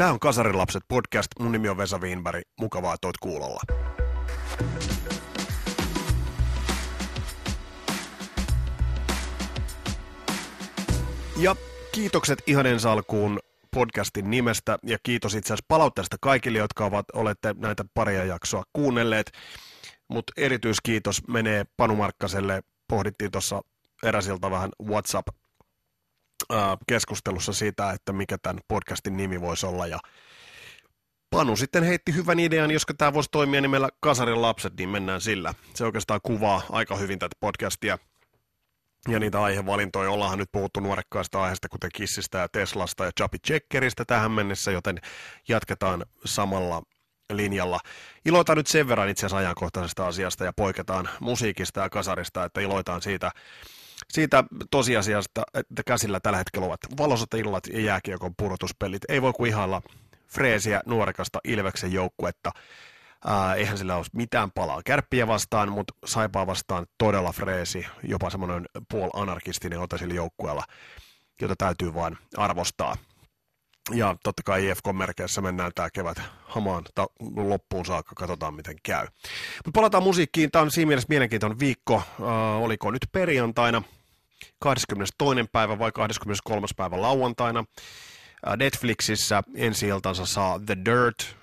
Tämä on Kasarilapset podcast. Mun nimi on Vesa Wienberg. Mukavaa, että oot kuulolla. Ja kiitokset ihan ensi alkuun podcastin nimestä ja kiitos itse asiassa palautteesta kaikille, jotka ovat, olette näitä paria jaksoa kuunnelleet. Mutta erityiskiitos menee Panu Markkaselle. Pohdittiin tuossa eräsiltä vähän WhatsApp keskustelussa siitä, että mikä tämän podcastin nimi voisi olla ja Panu sitten heitti hyvän idean, jos tämä voisi toimia nimellä Kasarin lapset, niin mennään sillä. Se oikeastaan kuvaa aika hyvin tätä podcastia ja niitä aihevalintoja. Ollaanhan nyt puhuttu nuorekkaista aiheista, kuten Kissistä ja Teslasta ja Chappy Checkeristä tähän mennessä, joten jatketaan samalla linjalla. Iloitaan nyt sen verran itse asiassa ajankohtaisesta asiasta ja poiketaan musiikista ja kasarista, että iloitaan siitä, siitä tosiasiasta, että käsillä tällä hetkellä ovat valosat illat ja jääkiekon pudotuspelit. Ei voi kuin ihailla freesiä nuorekasta Ilveksen joukkuetta. Ää, eihän sillä ole mitään palaa kärppiä vastaan, mutta saipaa vastaan todella freesi, jopa semmoinen puol-anarkistinen ote sillä joukkueella, jota täytyy vain arvostaa. Ja totta kai IFK-merkeissä mennään tämä kevät hamaan ta- loppuun saakka, katsotaan miten käy. Mutta palataan musiikkiin, tämä on siinä mielessä mielenkiintoinen viikko, äh, oliko nyt perjantaina, 22. päivä vai 23. päivä lauantaina. Äh, Netflixissä ensi iltansa saa The Dirt,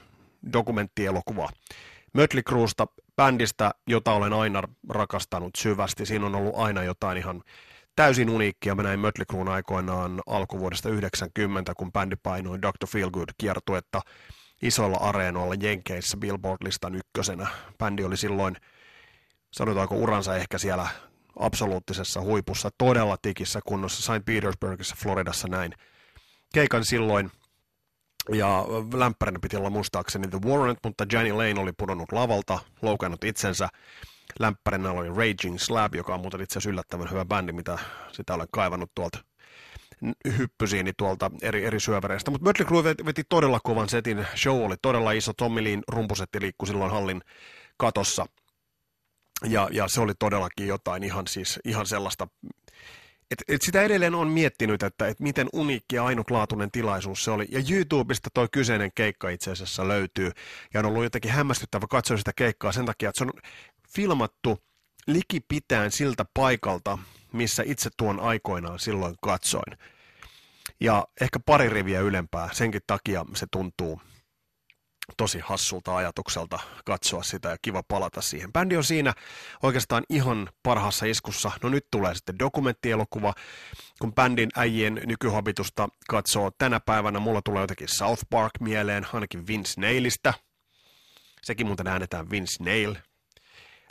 dokumenttielokuva. Mötley Cruesta, bändistä, jota olen aina rakastanut syvästi. Siinä on ollut aina jotain ihan täysin uniikkia. Mä näin Mötley aikoinaan alkuvuodesta 90, kun bändi painoi Dr. Feelgood kiertuetta isoilla areenoilla Jenkeissä Billboard-listan ykkösenä. Bändi oli silloin, sanotaanko uransa ehkä siellä absoluuttisessa huipussa, todella tikissä kunnossa. St. Petersburgissa, Floridassa näin. Keikan silloin, ja lämpärinä piti olla muistaakseni The Warrant, mutta Jenny Lane oli pudonnut lavalta, loukannut itsensä. Lämpärinä oli Raging Slab, joka on muuten itse asiassa yllättävän hyvä bändi, mitä sitä olen kaivannut tuolta hyppysiini tuolta eri, eri syövereistä. Mutta Mötley Crue veti todella kovan setin. Show oli todella iso. Tommy Leen rumpusetti liikkui silloin hallin katossa. Ja, ja se oli todellakin jotain ihan, siis, ihan sellaista, et, et sitä edelleen on miettinyt, että et miten uniikki ja ainutlaatuinen tilaisuus se oli. Ja YouTubesta toi kyseinen keikka itse asiassa löytyy. Ja on ollut jotenkin hämmästyttävä katsoa sitä keikkaa sen takia, että se on filmattu likipitään siltä paikalta, missä itse tuon aikoinaan silloin katsoin. Ja ehkä pari riviä ylempää, senkin takia se tuntuu tosi hassulta ajatukselta katsoa sitä ja kiva palata siihen. Bändi on siinä oikeastaan ihan parhaassa iskussa. No nyt tulee sitten dokumenttielokuva. Kun bändin äijien nykyhabitusta katsoo tänä päivänä, mulla tulee jotenkin South Park mieleen, ainakin Vince Nailista. Sekin muuten äänetään Vince Nail,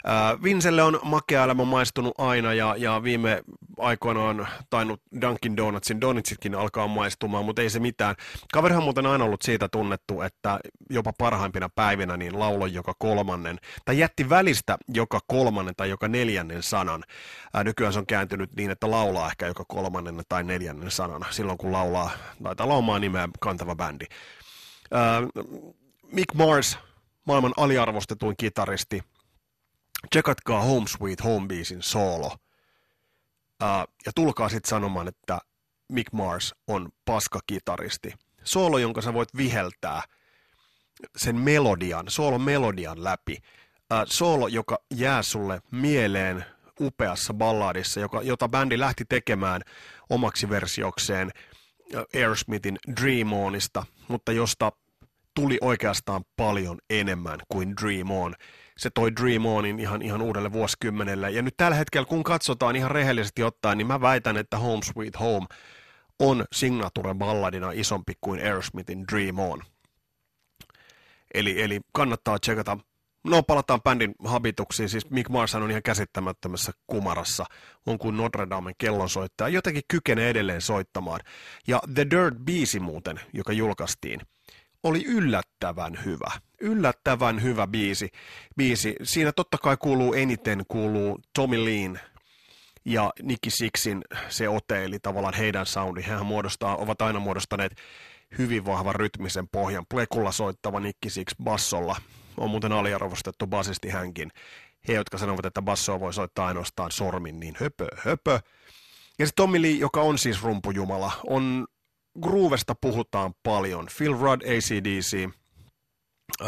Äh, Vinselle on makea elämä maistunut aina ja, ja viime aikoina on tainnut Dunkin Donutsin donitsitkin alkaa maistumaan, mutta ei se mitään. Kaverihan on aina ollut siitä tunnettu, että jopa parhaimpina päivinä niin lauloi joka kolmannen, tai jätti välistä joka kolmannen tai joka neljännen sanan. Äh, nykyään se on kääntynyt niin, että laulaa ehkä joka kolmannen tai neljännen sanan, silloin kun laulaa, tai laumaa nimeä kantava bändi. Äh, Mick Mars, maailman aliarvostetuin kitaristi, tsekatkaa Home Sweet Home biisin soolo. Uh, ja tulkaa sitten sanomaan, että Mick Mars on paskakitaristi. Soolo, jonka sä voit viheltää sen melodian, soolo melodian läpi. Uh, soolo, joka jää sulle mieleen upeassa balladissa, joka, jota bändi lähti tekemään omaksi versiokseen Aerosmithin Dream Onista, mutta josta tuli oikeastaan paljon enemmän kuin Dream On se toi Dream Onin ihan, ihan uudelle vuosikymmenelle. Ja nyt tällä hetkellä, kun katsotaan ihan rehellisesti ottaen, niin mä väitän, että Home Sweet Home on signature balladina isompi kuin Aerosmithin Dream On. Eli, eli kannattaa tsekata. No palataan bändin habituksiin, siis Mick Mars on ihan käsittämättömässä kumarassa, on kuin Notre Damen kellonsoittaja, jotenkin kykenee edelleen soittamaan. Ja The Dirt-biisi muuten, joka julkaistiin, oli yllättävän hyvä. Yllättävän hyvä biisi. biisi. Siinä totta kai kuuluu eniten kuuluu Tommy Leen ja Nicky Sixin se ote, eli tavallaan heidän soundi. Hehän muodostaa, ovat aina muodostaneet hyvin vahvan rytmisen pohjan. Plekulla soittava Nicky Six bassolla. On muuten aliarvostettu basisti hänkin. He, jotka sanovat, että bassoa voi soittaa ainoastaan sormin, niin höpö, höpö. Ja se Tommy Lee, joka on siis rumpujumala, on Groovesta puhutaan paljon. Phil Rudd, ACDC, uh,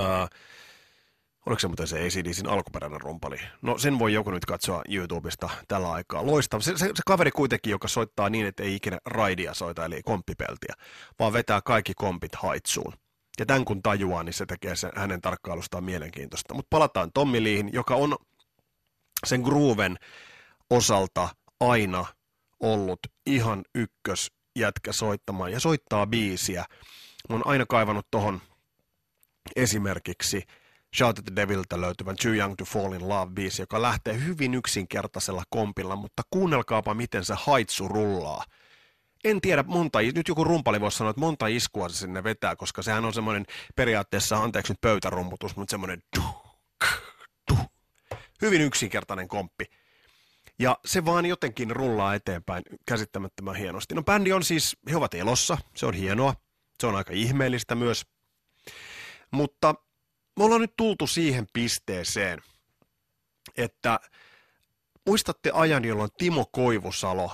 oliko se muuten se ACDCin alkuperäinen rumpali? No sen voi joku nyt katsoa YouTubesta tällä aikaa. Loistava. Se, se, se kaveri kuitenkin, joka soittaa niin, että ei ikinä raidia soita, eli komppipeltiä, vaan vetää kaikki kompit haitsuun. Ja tämän kun tajuaa, niin se tekee sen, hänen tarkkailustaan mielenkiintoista. Mutta palataan Tommi Liihin, joka on sen grooven osalta aina ollut ihan ykkös jätkä soittamaan ja soittaa biisiä. Mä oon aina kaivannut tohon esimerkiksi Shout at the Deviltä löytyvän Too Young to Fall in Love biisi, joka lähtee hyvin yksinkertaisella kompilla, mutta kuunnelkaapa miten se haitsu rullaa. En tiedä monta, nyt joku rumpali voisi sanoa, että monta iskua se sinne vetää, koska sehän on semmoinen periaatteessa, anteeksi nyt pöytärummutus, mutta semmoinen hyvin yksinkertainen komppi. Ja se vaan jotenkin rullaa eteenpäin käsittämättömän hienosti. No bändi on siis, he ovat elossa, se on hienoa, se on aika ihmeellistä myös. Mutta me ollaan nyt tultu siihen pisteeseen, että muistatte ajan, jolloin Timo Koivusalo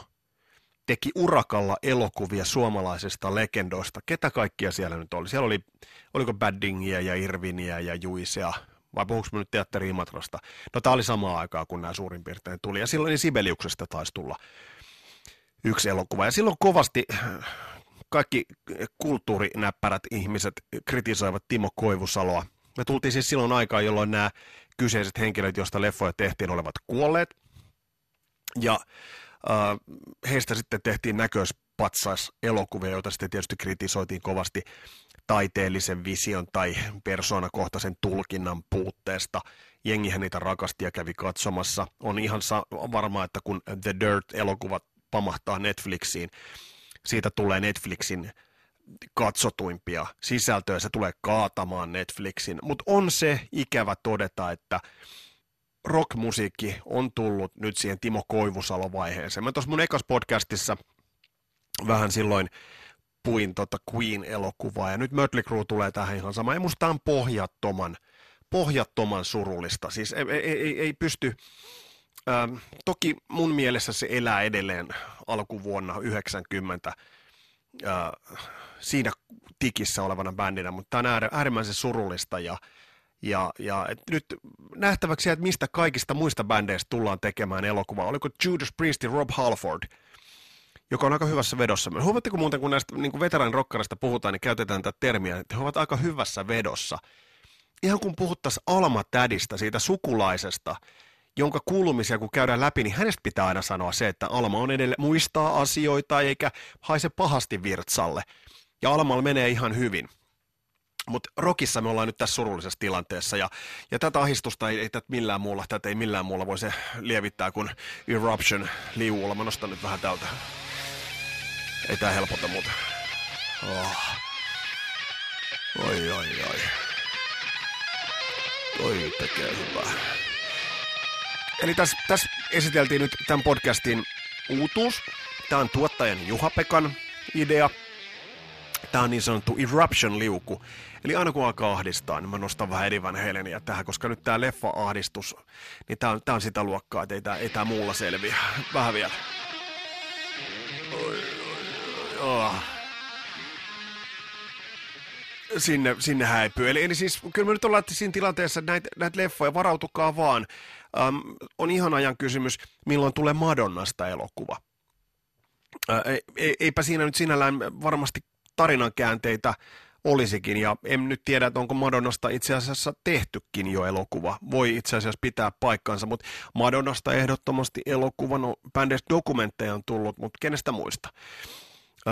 teki urakalla elokuvia suomalaisista legendoista. Ketä kaikkia siellä nyt oli? Siellä oli, oliko Baddingia ja Irviniä ja Juisea, vai puhuuko nyt teatteri Imatrasta? No tämä oli samaa aikaa, kun nämä suurin piirtein tuli. Ja silloin niin Sibeliuksesta taisi tulla yksi elokuva. Ja silloin kovasti kaikki kulttuurinäppärät ihmiset kritisoivat Timo Koivusaloa. Me tultiin siis silloin aikaan, jolloin nämä kyseiset henkilöt, joista leffoja tehtiin, olevat kuolleet. Ja äh, heistä sitten tehtiin näköispatsas elokuvia, joita sitten tietysti kritisoitiin kovasti taiteellisen vision tai persoonakohtaisen tulkinnan puutteesta. Jengihän niitä rakasti ja kävi katsomassa. On ihan varmaa, että kun The Dirt-elokuvat pamahtaa Netflixiin, siitä tulee Netflixin katsotuimpia sisältöjä, se tulee kaatamaan Netflixin. Mutta on se ikävä todeta, että rockmusiikki on tullut nyt siihen Timo Koivusalo-vaiheeseen. Mä tuossa mun ekas podcastissa vähän silloin puin tota Queen-elokuvaa, ja nyt Mötley Crue tulee tähän ihan sama. Ja musta on pohjattoman, pohjattoman surullista. Siis ei, ei, ei, ei pysty, ähm, toki mun mielessä se elää edelleen alkuvuonna 90 äh, siinä tikissä olevana bändinä, mutta tämä on äärimmäisen surullista ja, ja, ja et nyt nähtäväksi, että mistä kaikista muista bändeistä tullaan tekemään elokuvaa. Oliko Judas Priest ja Rob Halford – joka on aika hyvässä vedossa. Huomatteko muuten, kun näistä niin veteranin rokkarista puhutaan, niin käytetään tätä termiä, että he ovat aika hyvässä vedossa. Ihan kun puhuttaisiin Alma Tädistä, siitä sukulaisesta, jonka kuulumisia kun käydään läpi, niin hänestä pitää aina sanoa se, että Alma on edelleen muistaa asioita eikä haise pahasti virtsalle. Ja Almalla menee ihan hyvin. Mutta Rokissa me ollaan nyt tässä surullisessa tilanteessa ja, ja tätä ahistusta ei, ei tätä millään muulla, tätä ei millään muulla voi se lievittää kuin Eruption liuulla. Mä nostan nyt vähän täältä ei tää helpota muuta. Oh. Oi, oi, oi. Toi tekee hyvää. Eli tässä täs esiteltiin nyt tämän podcastin uutuus. Tämä on tuottajan Juha-Pekan idea. Tämä on niin sanottu eruption-liuku. Eli aina kun alkaa ahdistaa, niin mä nostan vähän Eddie Van Halenia tähän, koska nyt tämä leffa-ahdistus, niin tämä on, tää on sitä luokkaa, että ei tämä tää muulla selviä. Vähän vielä. Oi, oh. sinne, sinne häipyy. Eli, eli siis kyllä me nyt ollaan siinä tilanteessa, että näitä, näitä leffoja, varautukaa vaan. Um, on ihan ajan kysymys, milloin tulee Madonnasta elokuva. Uh, ei, eipä siinä nyt sinällään varmasti tarinan käänteitä olisikin, ja en nyt tiedä, että onko Madonnasta itse asiassa tehtykin jo elokuva. Voi itse asiassa pitää paikkansa, mutta Madonnasta ehdottomasti elokuva, no bändeistä dokumentteja on tullut, mutta kenestä muista?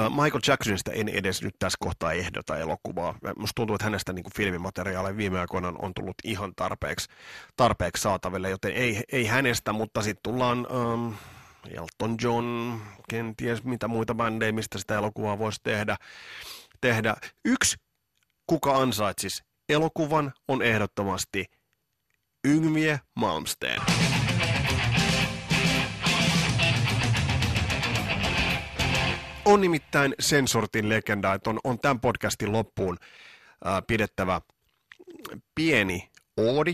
Michael Jacksonista en edes nyt tässä kohtaa ehdota elokuvaa. Musta tuntuu, että hänestä niin filmimateriaaleja viime aikoina on tullut ihan tarpeeksi, tarpeeksi saataville, joten ei, ei hänestä, mutta sitten tullaan um, Elton John, kenties mitä muita bändejä, mistä sitä elokuvaa voisi tehdä. tehdä. Yksi, kuka ansaitsisi elokuvan, on ehdottomasti Yngvie Malmsteen. On nimittäin sen sortin legenda, että on, on tämän podcastin loppuun ää, pidettävä pieni oodi,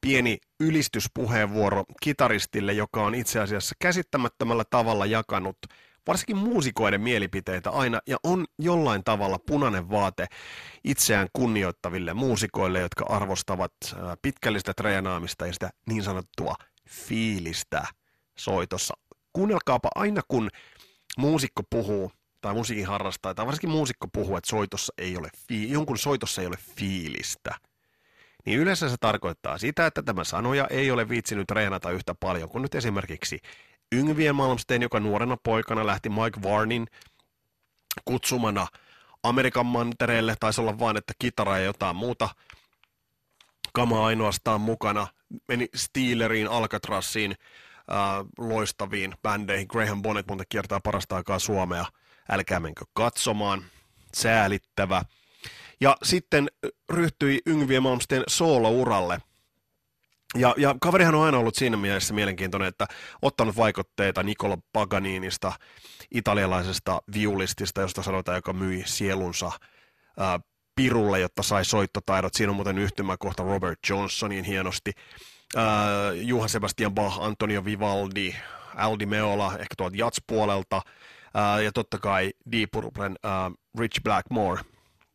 pieni ylistyspuheenvuoro kitaristille, joka on itse asiassa käsittämättömällä tavalla jakanut varsinkin muusikoiden mielipiteitä aina, ja on jollain tavalla punainen vaate itseään kunnioittaville muusikoille, jotka arvostavat pitkällistä treenaamista ja sitä niin sanottua fiilistä soitossa. Kuunnelkaapa aina, kun muusikko puhuu, tai musiikin harrastaja, tai varsinkin muusikko puhuu, että soitossa ei ole fi- jonkun soitossa ei ole fiilistä, niin yleensä se tarkoittaa sitä, että tämä sanoja ei ole viitsinyt treenata yhtä paljon kuin nyt esimerkiksi Yngvien Malmsteen, joka nuorena poikana lähti Mike Varnin kutsumana Amerikan mantereelle, taisi olla vain, että kitara ja jotain muuta. Kamaa ainoastaan mukana, meni Steeleriin, Alcatraziin, äh, loistaviin bändeihin. Graham Bonnet muuten kiertää parasta aikaa Suomea. Älkää menkö katsomaan. Säälittävä. Ja sitten ryhtyi Yngvie Malmsteen soolo-uralle. Ja, ja kaverihan on aina ollut siinä mielessä mielenkiintoinen, että ottanut vaikutteita Nicola Paganinista, italialaisesta viulistista, josta sanotaan, joka myi sielunsa ää, pirulle, jotta sai soittotaidot. Siinä on muuten yhtymäkohta Robert Johnsonin hienosti. Ää, Juha Sebastian Bach, Antonio Vivaldi, Aldi Meola, ehkä tuolta Jats-puolelta, ää, ja totta kai Deep Purplen ää, Rich Blackmore,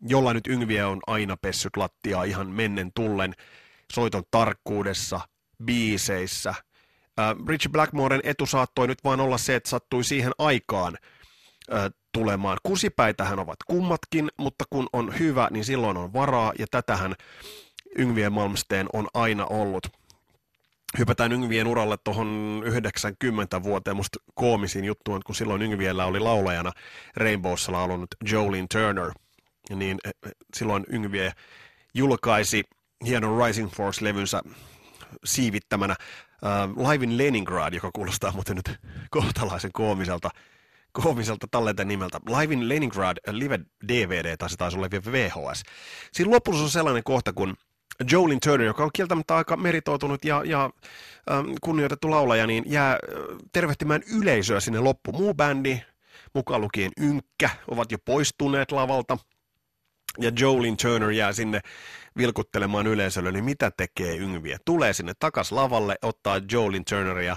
jolla nyt Yngviä on aina pessyt lattiaa ihan mennen tullen soiton tarkkuudessa, biiseissä. Äh, Richie Blackmoren etu saattoi nyt vain olla se, että sattui siihen aikaan äh, tulemaan. Kusipäitähän ovat kummatkin, mutta kun on hyvä, niin silloin on varaa, ja tätähän Yngvien Malmsteen on aina ollut. Hypätään Yngvien uralle tuohon 90 vuoteen. Musta koomisin juttu on, kun silloin Yngviellä oli laulajana Rainbowssa laulunut Jolene Turner, niin silloin Yngvie julkaisi hienon Rising Force-levynsä siivittämänä uh, Live in Leningrad, joka kuulostaa muuten nyt kohtalaisen koomiselta, koomiselta tallenten nimeltä. Live in Leningrad live DVD, tai se taisi olla VHS. Siinä lopussa on sellainen kohta, kun Jolin Turner, joka on kieltämättä aika meritoitunut ja, ja ähm, kunnioitettu laulaja, niin jää äh, tervehtimään yleisöä sinne loppu. Muu bändi, mukaan lukien Ynkkä, ovat jo poistuneet lavalta. Ja Jolin Turner jää sinne vilkuttelemaan yleisölle, niin mitä tekee Yngviä? Tulee sinne takas lavalle, ottaa Jolin Turneria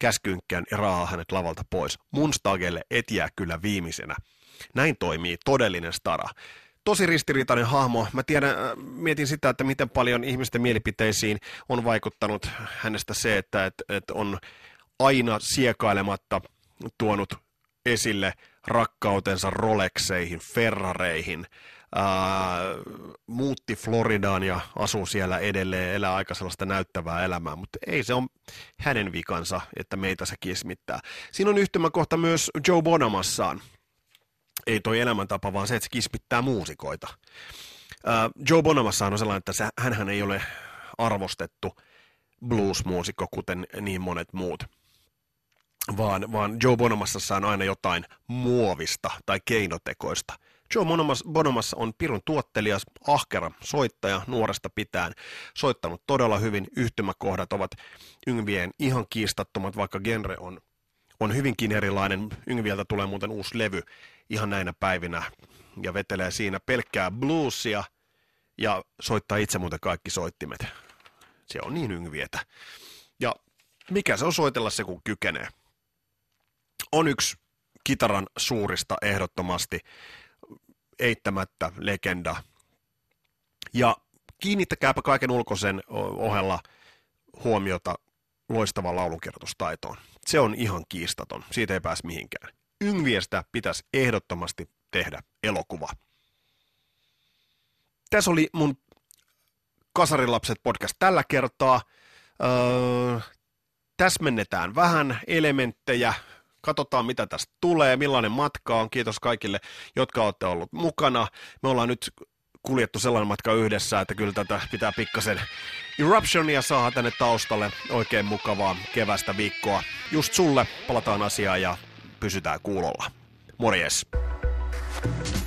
käskynkkään ja raahaa hänet lavalta pois. Mun stagelle et jää kyllä viimeisenä. Näin toimii todellinen stara. Tosi ristiriitainen hahmo. Mä tiedän, äh, mietin sitä, että miten paljon ihmisten mielipiteisiin on vaikuttanut hänestä se, että, että, että on aina siekailematta tuonut esille rakkautensa Rolexeihin, Ferrareihin, Äh, muutti Floridaan ja asuu siellä edelleen, elää aika sellaista näyttävää elämää, mutta ei se on hänen vikansa, että meitä se kismittää. Siinä on yhtymäkohta myös Joe Bonamassaan. Ei toi elämäntapa, vaan se, että se kispittää muusikoita. Äh, Joe Bonamassaan on sellainen, että se, hänhän ei ole arvostettu blues-muusikko, kuten niin monet muut vaan, vaan Joe Bonamassa on aina jotain muovista tai keinotekoista – Joe Bonomas on pirun tuottelias, ahkera soittaja nuoresta pitään. Soittanut todella hyvin, yhtymäkohdat ovat Yngvien ihan kiistattomat, vaikka genre on, on hyvinkin erilainen. Yngvieltä tulee muuten uusi levy ihan näinä päivinä ja vetelee siinä pelkkää bluesia ja soittaa itse muuten kaikki soittimet. Se on niin Yngvietä. Ja mikä se on soitella se, kun kykenee. On yksi kitaran suurista ehdottomasti eittämättä legenda. Ja kiinnittäkääpä kaiken ulkoisen ohella huomiota loistavaan laulunkirjoitustaitoon. Se on ihan kiistaton, siitä ei pääse mihinkään. Yngviestä pitäisi ehdottomasti tehdä elokuva. Tässä oli mun Kasarilapset podcast tällä kertaa. Öö, täsmennetään vähän elementtejä, katsotaan mitä tästä tulee, millainen matka on. Kiitos kaikille, jotka olette ollut mukana. Me ollaan nyt kuljettu sellainen matka yhdessä, että kyllä tätä pitää pikkasen Eruptionia saa tänne taustalle. Oikein mukavaa kevästä viikkoa. Just sulle palataan asiaan ja pysytään kuulolla. Morjes! thank you